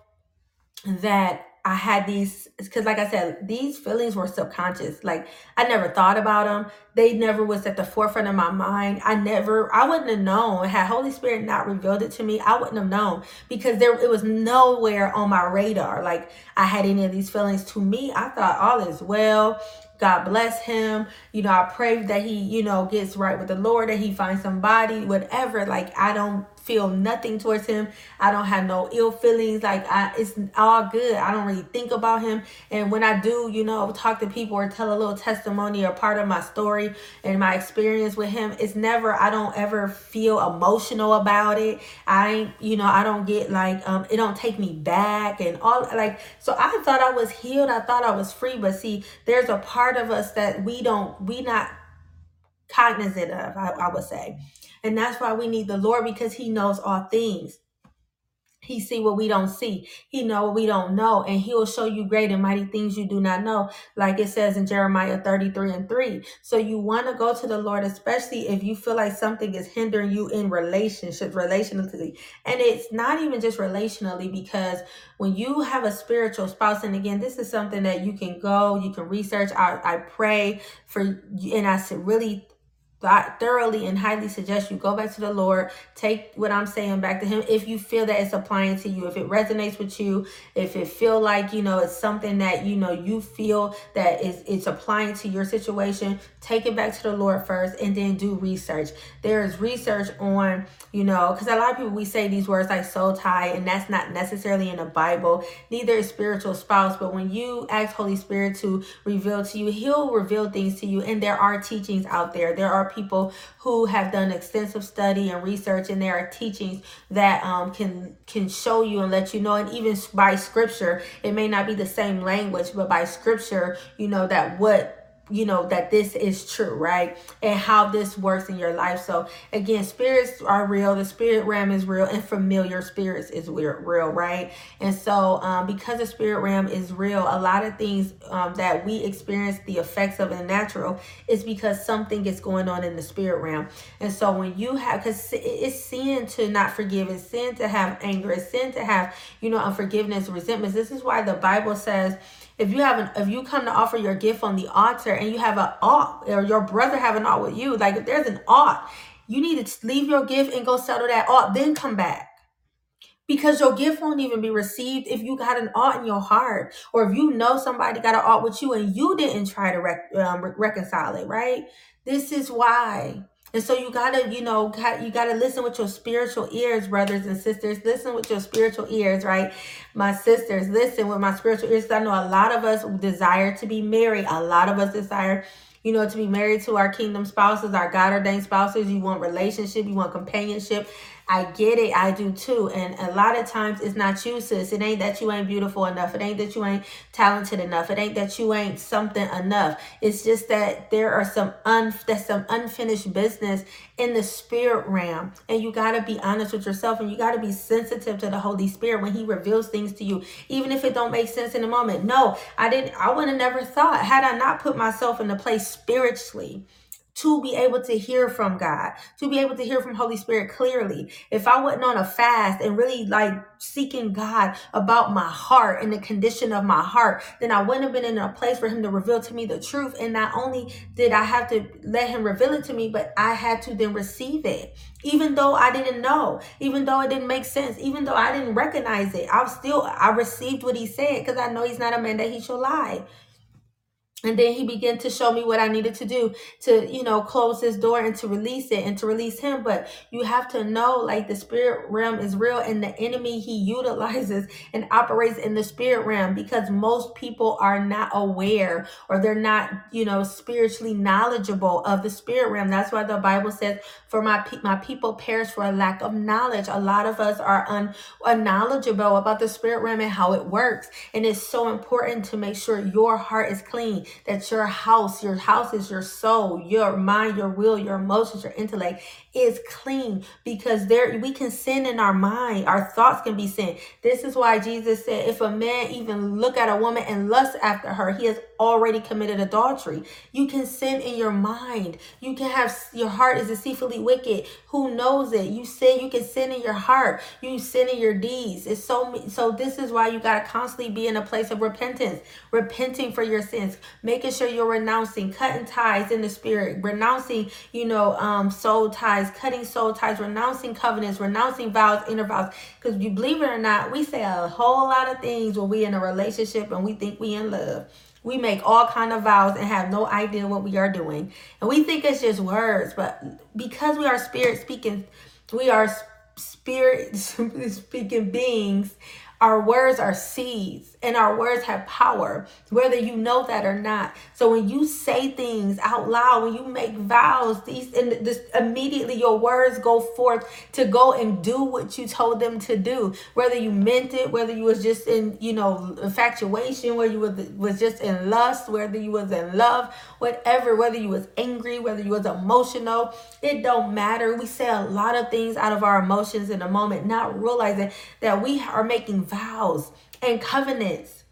that I had these because, like I said, these feelings were subconscious. Like I never thought about them. They never was at the forefront of my mind. I never, I wouldn't have known. Had Holy Spirit not revealed it to me, I wouldn't have known because there it was nowhere on my radar. Like I had any of these feelings. To me, I thought all is well. God bless him. You know, I pray that he, you know, gets right with the Lord, that he finds somebody, whatever. Like, I don't feel nothing towards him. I don't have no ill feelings. Like, I, it's all good. I don't really think about him. And when I do, you know, talk to people or tell a little testimony or part of my story and my experience with him, it's never, I don't ever feel emotional about it. I ain't, you know, I don't get like, um, it don't take me back and all like, so I thought I was healed. I thought I was free. But see, there's a part part of us that we don't, we not cognizant of, I, I would say. And that's why we need the Lord because he knows all things. He see what we don't see. He know what we don't know. And he will show you great and mighty things you do not know. Like it says in Jeremiah 33 and 3. So you want to go to the Lord, especially if you feel like something is hindering you in relationships, relationally. And it's not even just relationally because when you have a spiritual spouse, and again, this is something that you can go, you can research. I, I pray for, and I really thoroughly and highly suggest you go back to the Lord, take what I'm saying back to him if you feel that it's applying to you, if it resonates with you, if it feel like, you know, it's something that, you know, you feel that is it's applying to your situation, take it back to the Lord first and then do research. There is research on, you know, because a lot of people we say these words like soul tie, and that's not necessarily in the Bible. Neither is spiritual spouse, but when you ask Holy Spirit to reveal to you, He'll reveal things to you. And there are teachings out there. There are people who have done extensive study and research, and there are teachings that um, can can show you and let you know. And even by scripture, it may not be the same language, but by scripture, you know that what you know that this is true right? And how this works in your life. So again spirits are real. The spirit realm is real and familiar spirits is real, right? And so um, because the spirit realm is real a lot of things um, that we experience the effects of in natural is because something is going on in the spirit realm. And so when you have because it's sin to not forgive. It's sin to have anger. It's sin to have you know unforgiveness resentments. This is why the bible says if you have an if you come to offer your gift on the altar and you have an ought or your brother have an ought with you like if there's an ought you need to leave your gift and go settle that ought then come back. Because your gift won't even be received if you got an ought in your heart or if you know somebody got an ought with you and you didn't try to rec- um, reconcile it right? This is why and so you gotta, you know, you gotta listen with your spiritual ears, brothers and sisters. Listen with your spiritual ears, right? My sisters, listen with my spiritual ears. I know a lot of us desire to be married. A lot of us desire, you know, to be married to our kingdom spouses, our God ordained spouses. You want relationship, you want companionship. I get it. I do too. And a lot of times it's not you, sis. It ain't that you ain't beautiful enough. It ain't that you ain't talented enough. It ain't that you ain't something enough. It's just that there are some un that's some unfinished business in the spirit realm. And you gotta be honest with yourself and you gotta be sensitive to the Holy Spirit when He reveals things to you, even if it don't make sense in the moment. No, I didn't I would have never thought had I not put myself in the place spiritually to be able to hear from God, to be able to hear from Holy Spirit clearly. If I wasn't on a fast and really like seeking God about my heart and the condition of my heart, then I wouldn't have been in a place for Him to reveal to me the truth. And not only did I have to let Him reveal it to me, but I had to then receive it. Even though I didn't know, even though it didn't make sense, even though I didn't recognize it, I still I received what He said because I know He's not a man that He shall lie. And then he began to show me what I needed to do to, you know, close this door and to release it and to release him. But you have to know, like, the spirit realm is real, and the enemy he utilizes and operates in the spirit realm because most people are not aware or they're not, you know, spiritually knowledgeable of the spirit realm. That's why the Bible says, "For my pe- my people perish for a lack of knowledge." A lot of us are un- unknowledgeable about the spirit realm and how it works, and it's so important to make sure your heart is clean that your house, your house is your soul, your mind, your will, your emotions, your intellect is clean because there we can sin in our mind. Our thoughts can be sin. This is why Jesus said, if a man even look at a woman and lust after her, he has already committed adultery. You can sin in your mind. You can have your heart is deceitfully wicked. Who knows it? You sin. You can sin in your heart. You sin in your deeds. It's so so. This is why you gotta constantly be in a place of repentance, repenting for your sins, making sure you're renouncing, cutting ties in the spirit, renouncing, you know, um, soul ties, cutting soul ties, renouncing covenants, renouncing vows, inner vows. Because you believe it or not, we say a whole lot of things when we in a relationship and we think we in love. We make all kind of vows and have no idea what we are doing. And we think it's just words, but because we are spirit speaking, we are spirit speaking beings, our words are seeds and our words have power, whether you know that or not. So when you say things out loud, when you make vows, these and this immediately your words go forth to go and do what you told them to do. Whether you meant it, whether you was just in, you know, infatuation, whether you was was just in lust, whether you was in love, whatever, whether you was angry, whether you was emotional, it don't matter. We say a lot of things out of our emotions in a moment, not realizing that we are making vows and covenants.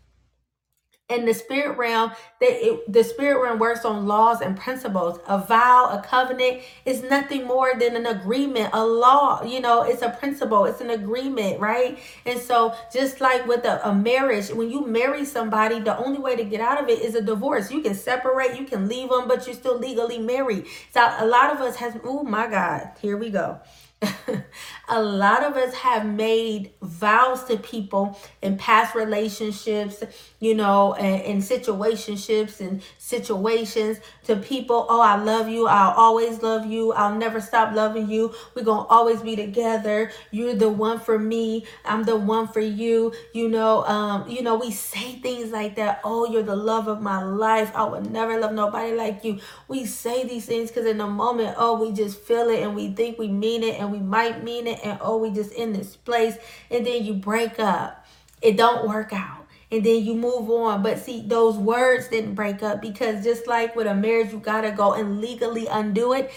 In the spirit realm that the spirit realm works on laws and principles. A vow a covenant is nothing more than an agreement. A law you know it's a principle. It's an agreement right? And so just like with a, a marriage when you marry somebody the only way to get out of it is a divorce. You can separate you can leave them but you're still legally married. So a lot of us has oh my god here we go a lot of us have made vows to people in past relationships, you know, and in situationships and situations to people. Oh, I love you. I'll always love you. I'll never stop loving you. We're going to always be together. You're the one for me. I'm the one for you. You know, um, you know, we say things like that. Oh, you're the love of my life. I would never love nobody like you. We say these things because in the moment, oh, we just feel it and we think we mean it and we might mean it and oh we just in this place and then you break up it don't work out and then you move on. But see those words didn't break up because just like with a marriage you gotta go and legally undo it.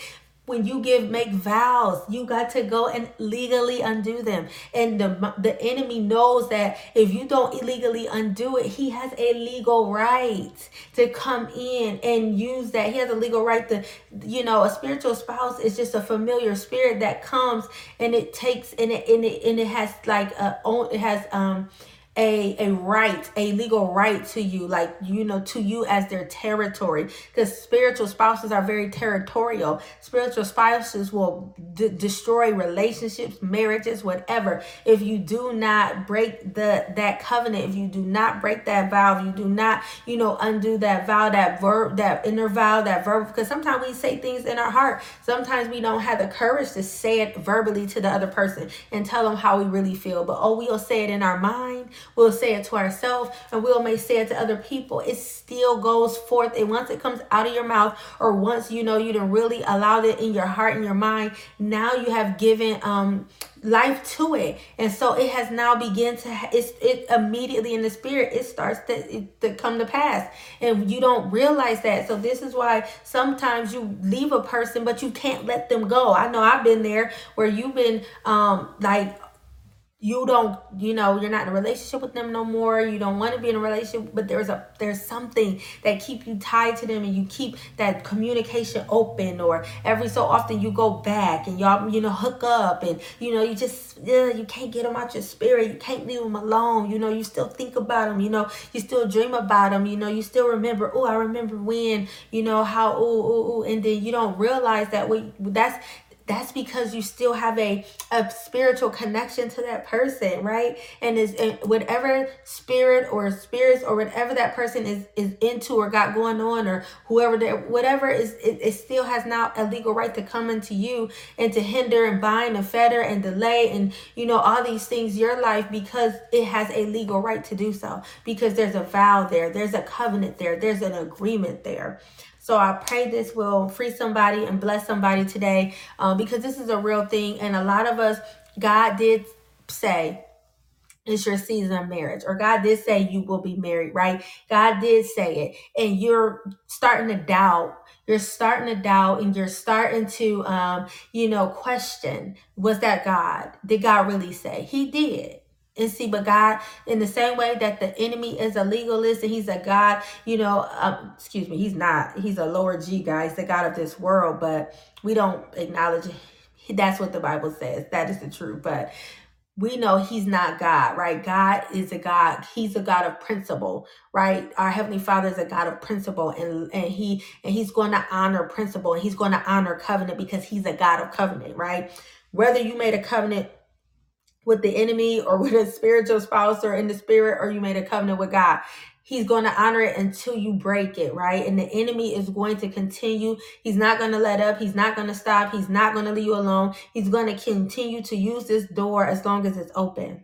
When you give make vows you got to go and legally undo them. And the the enemy knows that if you don't illegally undo it he has a legal right to come in and use that. He has a legal right to you know a spiritual spouse is just a familiar spirit that comes and it takes and it and it, and it has like a it has um a a right a legal right to you like you know to you as their territory. Because spiritual spouses are very territorial. Spiritual spouses will d- destroy relationships marriages whatever. If you do not break the that covenant if you do not break that vow if you do not you know undo that vow that verb that inner vow that verb because sometimes we say things in our heart. Sometimes we don't have the courage to say it verbally to the other person and tell them how we really feel. But oh we'll say it in our mind We'll say it to ourselves and we'll may say it to other people. It still goes forth. And once it comes out of your mouth, or once you know you didn't really allow it in your heart and your mind, now you have given um life to it and so it has now begun to it's it immediately in the spirit it starts to, it, to come to pass and you don't realize that so this is why sometimes you leave a person but you can't let them go i know i've been there where you've been um like you don't you know you're not in a relationship with them no more. You don't want to be in a relationship but there's a there's something that keep you tied to them and you keep that communication open or every so often you go back and y'all you know hook up and you know you just uh, you can't get them out your spirit. You can't leave them alone. You know you still think about them you know you still dream about them you know you still remember oh i remember when you know how oh oh oh and then you don't realize that we that's that's because you still have a, a spiritual connection to that person, right? And is whatever spirit or spirits or whatever that person is is into or got going on or whoever that whatever is it, it still has now a legal right to come into you and to hinder and bind and fetter and delay and you know all these things your life because it has a legal right to do so because there's a vow there, there's a covenant there, there's an agreement there. So I pray this will free somebody and bless somebody today um, because this is a real thing. And a lot of us, God did say, it's your season of marriage, or God did say you will be married, right? God did say it, and you're starting to doubt. You're starting to doubt, and you're starting to, um, you know, question: Was that God? Did God really say? He did. And see, but God, in the same way that the enemy is a legalist and he's a God, you know, um, excuse me, he's not. He's a lower G guy. He's the God of this world, but we don't acknowledge That's what the Bible says. That is the truth. But we know he's not God, right? God is a God. He's a God of principle, right? Our heavenly Father is a God of principle, and and he and he's going to honor principle, and he's going to honor covenant because he's a God of covenant, right? Whether you made a covenant with the enemy or with a spiritual spouse or in the spirit or you made a covenant with God. He's going to honor it until you break it, right? And the enemy is going to continue. He's not going to let up. He's not going to stop. He's not going to leave you alone. He's going to continue to use this door as long as it's open.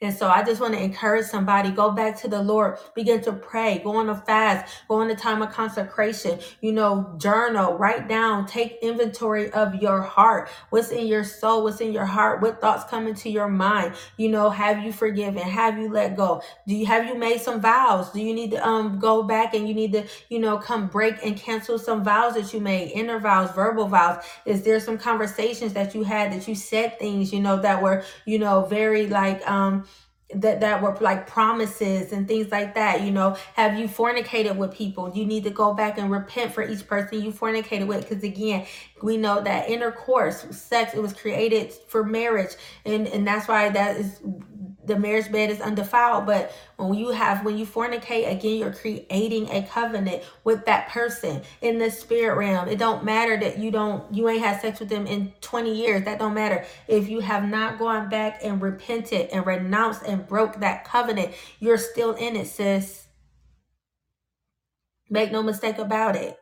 And so I just want to encourage somebody go back to the Lord, begin to pray, go on a fast, go on a time of consecration, you know, journal, write down, take inventory of your heart. What's in your soul? What's in your heart? What thoughts come into your mind? You know, have you forgiven? Have you let go? Do you have you made some vows? Do you need to um go back and you need to, you know, come break and cancel some vows that you made, inner vows, verbal vows? Is there some conversations that you had that you said things, you know, that were, you know, very like um that that were like promises and things like that you know? Have you fornicated with people? You need to go back and repent for each person you fornicated with because again we know that intercourse sex it was created for marriage and and that's why that is the marriage bed is undefiled. But when you have, when you fornicate, again, you're creating a covenant with that person in the spirit realm. It don't matter that you don't, you ain't had sex with them in 20 years. That don't matter. If you have not gone back and repented and renounced and broke that covenant, you're still in it, sis. Make no mistake about it.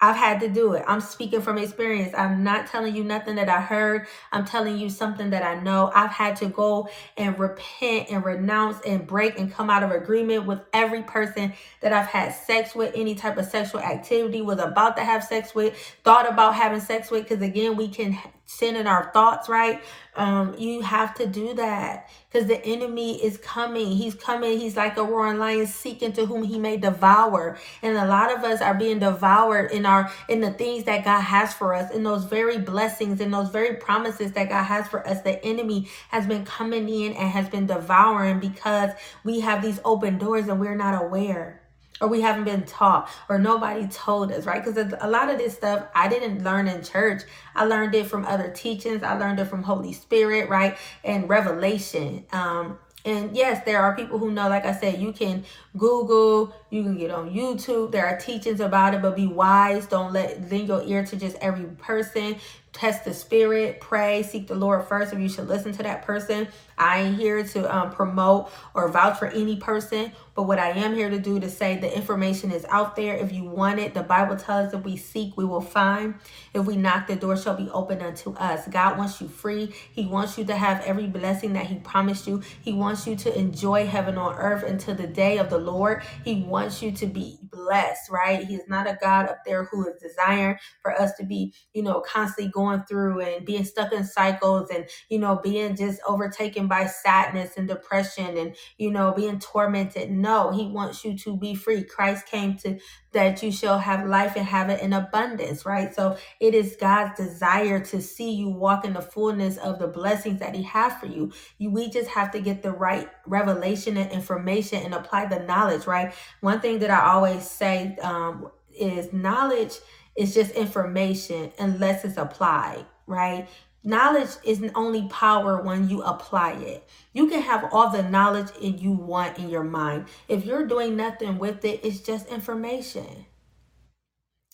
I've had to do it. I'm speaking from experience. I'm not telling you nothing that I heard. I'm telling you something that I know. I've had to go and repent and renounce and break and come out of agreement with every person that I've had sex with, any type of sexual activity, was about to have sex with, thought about having sex with. Because again, we can sin in our thoughts, right? Um, you have to do that because the enemy is coming. He's coming. He's like a roaring lion seeking to whom he may devour. And a lot of us are being devoured in our in the things that God has for us, in those very blessings, and those very promises that God has for us. The enemy has been coming in and has been devouring because we have these open doors and we're not aware or we haven't been taught or nobody told us right? Because a lot of this stuff i didn't learn in church. I learned it from other teachings. I learned it from holy spirit right? And revelation. Um and yes there are people who know like i said you can google you can get on youtube. There are teachings about it but be wise. Don't let lend your ear to just every person test the spirit pray seek the lord first if you should listen to that person I ain't here to um, promote or vouch for any person, but what I am here to do to say the information is out there. If you want it, the Bible tells us if we seek, we will find. If we knock, the door shall be opened unto us. God wants you free. He wants you to have every blessing that He promised you. He wants you to enjoy heaven on earth until the day of the Lord. He wants you to be blessed, right? He is not a God up there who is desiring for us to be, you know, constantly going through and being stuck in cycles and, you know, being just overtaken by sadness and depression and, you know, being tormented. No, he wants you to be free. Christ came to that you shall have life and have it in abundance, right? So it is God's desire to see you walk in the fullness of the blessings that he has for you. you we just have to get the right revelation and information and apply the knowledge, right? One thing that I always say um, is knowledge is just information unless it's applied, right? Knowledge isn't only power when you apply it. You can have all the knowledge you want in your mind. If you're doing nothing with it, it's just information.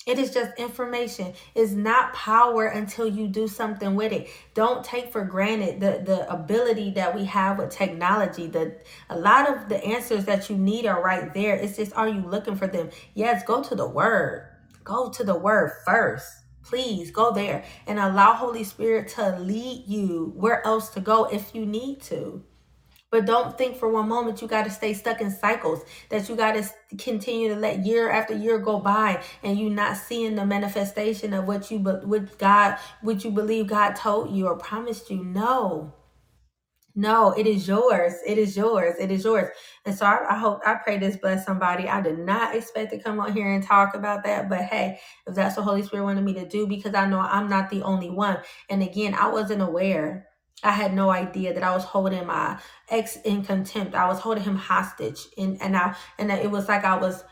It is just information. It's not power until you do something with it. Don't take for granted the, the ability that we have with technology. The a lot of the answers that you need are right there. It's just are you looking for them? Yes, go to the word. Go to the word first. Please go there and allow Holy Spirit to lead you where else to go if you need to. But don't think for one moment you got to stay stuck in cycles, that you got to continue to let year after year go by and you not seeing the manifestation of what you, what God, what you believe God told you or promised you. No. No, it is yours. It is yours. It is yours. And so I, I, hope, I pray this bless somebody. I did not expect to come on here and talk about that, but hey, if that's what Holy Spirit wanted me to do, because I know I'm not the only one. And again, I wasn't aware. I had no idea that I was holding my ex in contempt. I was holding him hostage, and and I and it was like I was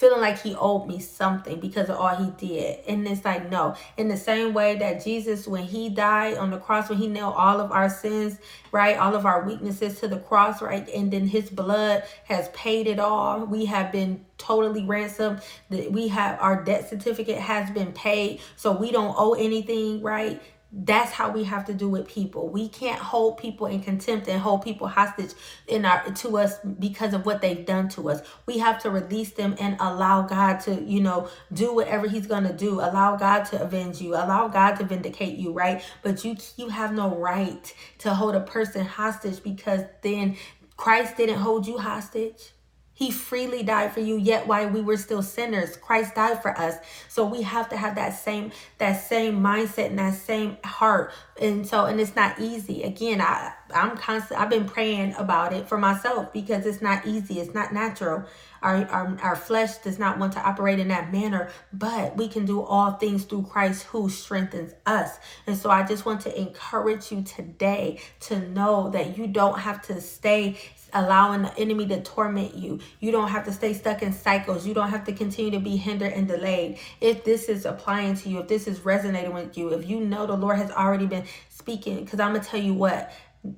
feeling like he owed me something because of all he did. And it's like, no. In the same way that Jesus, when he died on the cross, when he nailed all of our sins, right, all of our weaknesses to the cross, right, and then his blood has paid it all. We have been totally ransomed. We have our debt certificate has been paid, so we don't owe anything, right? That's how we have to do with people. We can't hold people in contempt and hold people hostage in our to us because of what they've done to us. We have to release them and allow God to, you know, do whatever he's going to do. Allow God to avenge you. Allow God to vindicate you, right? But you you have no right to hold a person hostage because then Christ didn't hold you hostage. He freely died for you, yet while we were still sinners, Christ died for us. So we have to have that same that same mindset and that same heart. And so, and it's not easy. Again, I I'm constant. I've been praying about it for myself because it's not easy. It's not natural. Our, our, our flesh does not want to operate in that manner, but we can do all things through Christ who strengthens us. And so I just want to encourage you today to know that you don't have to stay allowing the enemy to torment you. You don't have to stay stuck in cycles. You don't have to continue to be hindered and delayed. If this is applying to you, if this is resonating with you, if you know the Lord has already been speaking, because I'm going to tell you what,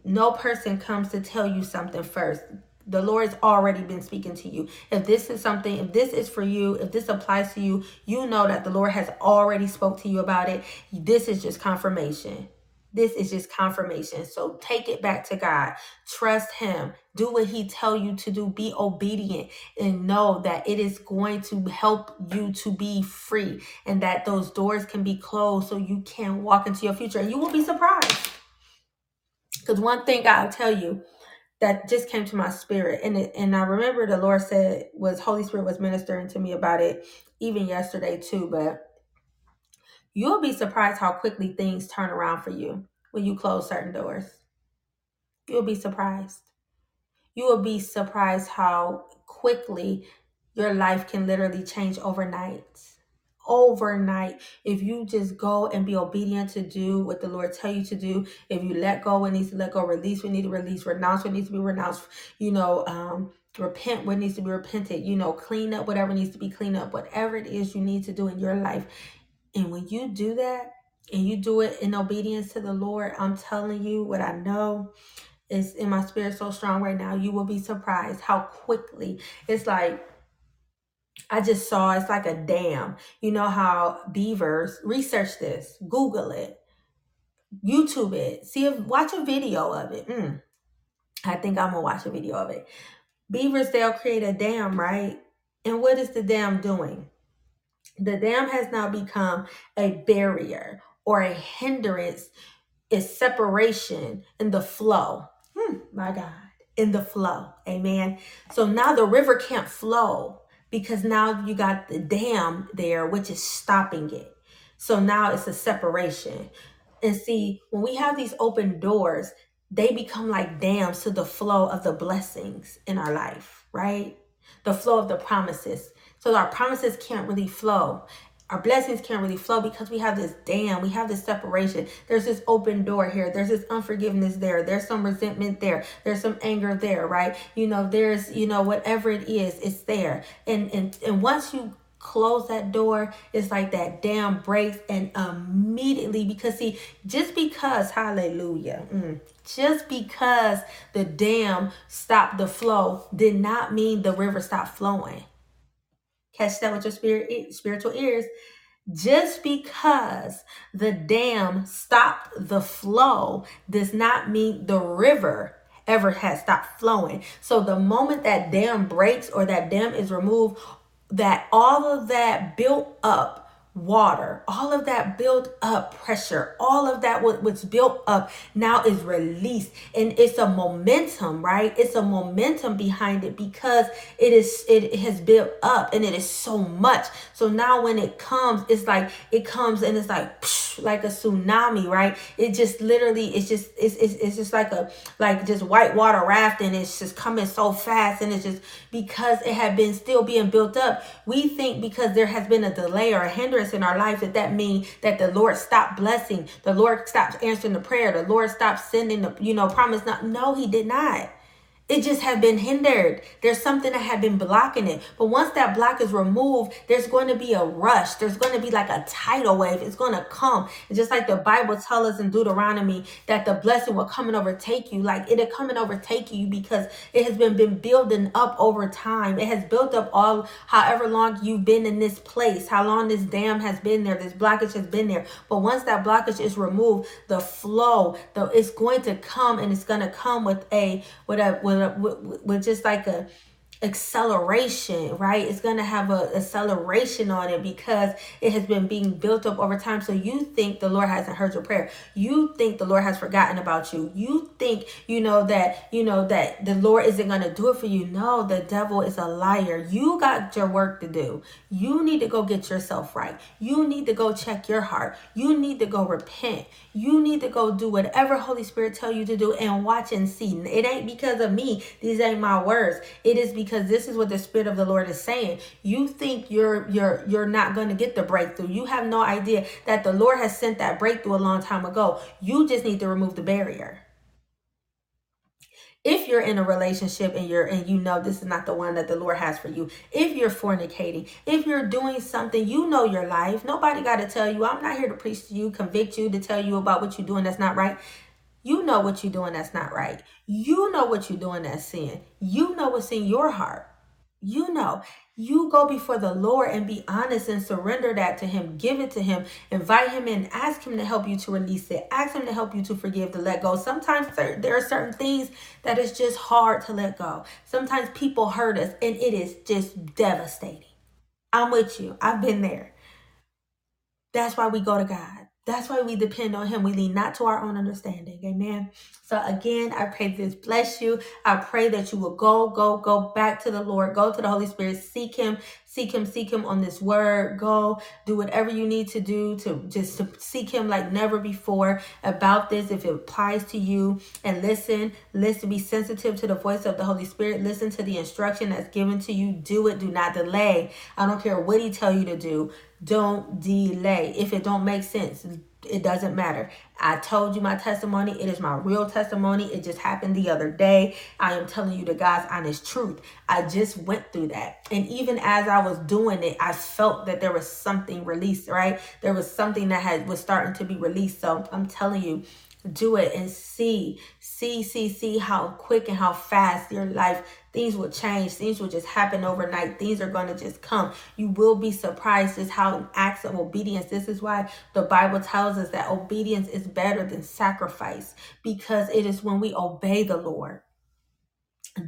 no person comes to tell you something first. The Lord's already been speaking to you. If this is something, if this is for you, if this applies to you, you know that the Lord has already spoke to you about it. This is just confirmation. This is just confirmation. So take it back to God. Trust him. Do what he tell you to do. Be obedient and know that it is going to help you to be free and that those doors can be closed so you can walk into your future and you will be surprised. Because one thing I'll tell you that just came to my spirit and it, and I remember the Lord said was Holy Spirit was ministering to me about it even yesterday too, but You'll be surprised how quickly things turn around for you when you close certain doors. You'll be surprised. You will be surprised how quickly your life can literally change overnight. Overnight, if you just go and be obedient to do what the Lord tell you to do, if you let go what needs to let go, release what needs to release, renounce what needs to be renounced, you know, um, repent what needs to be repented, you know, clean up whatever needs to be cleaned up, whatever it is you need to do in your life, and when you do that and you do it in obedience to the Lord, I'm telling you what I know is in my spirit so strong right now. You will be surprised how quickly it's like I just saw it's like a dam. You know how beavers research this, Google it, YouTube it, see if watch a video of it. Mm, I think I'm gonna watch a video of it. Beavers, they'll create a dam, right? And what is the dam doing? The dam has now become a barrier or a hindrance, is separation in the flow. Hmm, my God, in the flow. Amen. So now the river can't flow because now you got the dam there, which is stopping it. So now it's a separation. And see, when we have these open doors, they become like dams to the flow of the blessings in our life, right? The flow of the promises. So our promises can't really flow. Our blessings can't really flow because we have this dam, we have this separation. There's this open door here. There's this unforgiveness there. There's some resentment there. There's some anger there, right? You know, there's, you know, whatever it is, it's there. And and and once you close that door, it's like that dam breaks and immediately because see, just because hallelujah, mm, just because the dam stopped the flow did not mean the river stopped flowing catch that with your spirit spiritual ears Just because the dam stopped the flow does not mean the river ever has stopped flowing. So the moment that dam breaks or that dam is removed, that all of that built up water, all of that built up pressure, all of that what, what's built up now is released. And it's a momentum, right? It's a momentum behind it because it is it has built up and it is so much. So now when it comes, it's like it comes and it's like like a tsunami, right? It just literally it's just it's, it's it's just like a like just white water rafting. It's just coming so fast and it's just because it had been still being built up. We think because there has been a delay or a hindrance in our life, that that mean that the Lord stopped blessing, the Lord stopped answering the prayer, the Lord stopped sending the, you know, promise. Not, no, he did not. It just had been hindered. There's something that had been blocking it. But once that block is removed, there's going to be a rush. There's going to be like a tidal wave. It's going to come. It's just like the Bible tells us in Deuteronomy that the blessing will come and overtake you. Like it'll come and overtake you because it has been, been building up over time. It has built up all however long you've been in this place, how long this dam has been there, this blockage has been there. But once that blockage is removed, the flow, the it's going to come and it's going to come with a with a with with, with just like a acceleration, right? It's going to have a acceleration on it because it has been being built up over time. So you think the Lord hasn't heard your prayer. You think the Lord has forgotten about you. You think, you know, that, you know, that the Lord isn't going to do it for you. No, the devil is a liar. You got your work to do. You need to go get yourself right. You need to go check your heart. You need to go repent. You need to go do whatever Holy Spirit tell you to do and watch and see. It ain't because of me. These ain't my words. It is because because this is what the spirit of the Lord is saying. You think you're you're you're not going to get the breakthrough. You have no idea that the Lord has sent that breakthrough a long time ago. You just need to remove the barrier if you're in a relationship and you're and you know this is not the one that the lord has for you if you're fornicating if you're doing something you know your life nobody got to tell you i'm not here to preach to you convict you to tell you about what you're doing that's not right you know what you're doing that's not right. You know what you're doing that's sin. You know what's in your heart. You know. You go before the Lord and be honest and surrender that to Him. Give it to Him. Invite Him in. Ask Him to help you to release it. Ask Him to help you to forgive, to let go. Sometimes there are certain things that is just hard to let go. Sometimes people hurt us and it is just devastating. I'm with you. I've been there. That's why we go to God. That's why we depend on Him. We lean not to our own understanding. Amen. So, again, I pray this bless you. I pray that you will go, go, go back to the Lord, go to the Holy Spirit, seek Him, seek Him, seek Him on this word. Go do whatever you need to do to just to seek Him like never before about this if it applies to you. And listen, listen, be sensitive to the voice of the Holy Spirit. Listen to the instruction that's given to you. Do it, do not delay. I don't care what He tell you to do don't delay. If it don't make sense, it doesn't matter. I told you my testimony. It is my real testimony. It just happened the other day. I am telling you the God's honest truth. I just went through that. And even as I was doing it, I felt that there was something released, right? There was something that had was starting to be released. So I'm telling you, do it and see, see, see, see how quick and how fast your life things will change. Things will just happen overnight. Things are going to just come. You will be surprised just how acts of obedience. This is why the Bible tells us that obedience is better than sacrifice because it is when we obey the Lord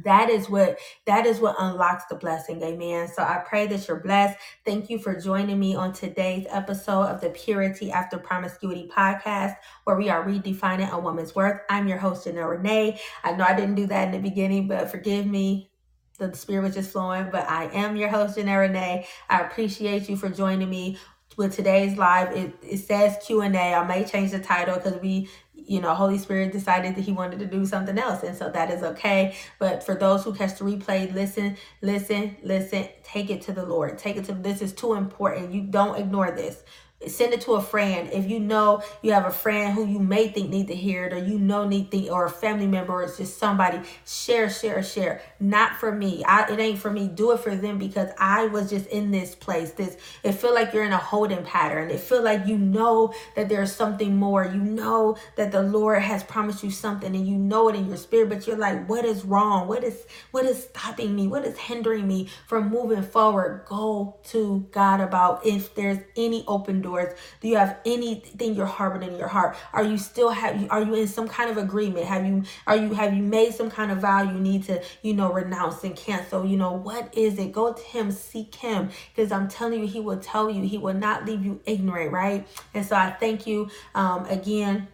that is what that is what unlocks the blessing amen. So i pray that you're blessed. Thank you for joining me on today's episode of the purity after promiscuity podcast where we are redefining a woman's worth. I'm your host Janelle renee. I know i didn't do that in the beginning but forgive me. The spirit was just flowing but i am your host Janelle renee. I appreciate you for joining me with today's live. It, it says q&a i may change the title because we you know, Holy Spirit decided that He wanted to do something else, and so that is okay. But for those who catch the replay, listen, listen, listen. Take it to the Lord. Take it to this is too important. You don't ignore this. Send it to a friend. If you know you have a friend who you may think need to hear it or you know need to or a family member or it's just somebody share share share. Not for me. I, it ain't for me. Do it for them because i was just in this place. This it feel like you're in a holding pattern. It feel like you know that there's something more. You know that the lord has promised you something and you know it in your spirit but you're like what is wrong? What is what is stopping me? What is hindering me from moving forward? Go to god about if there's any open doors? Do you have anything you're harboring in your heart? Are you still have are you in some kind of agreement? Have you are you have you made some kind of vow you need to, you know, renounce and cancel? You know, what is it? Go to him, seek him. Because I'm telling you, he will tell you, he will not leave you ignorant, right? And so I thank you um again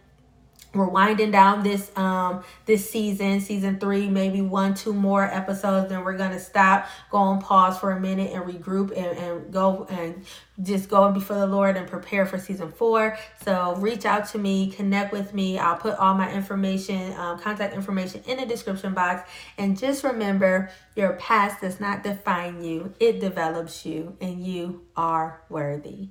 we're winding down this um this season season three maybe one two more episodes then we're gonna stop go on pause for a minute and regroup and, and go and just go before the lord and prepare for season four. So reach out to me connect with me. I'll put all my information um, contact information in the description box. And just remember your past does not define you. It develops you and you are worthy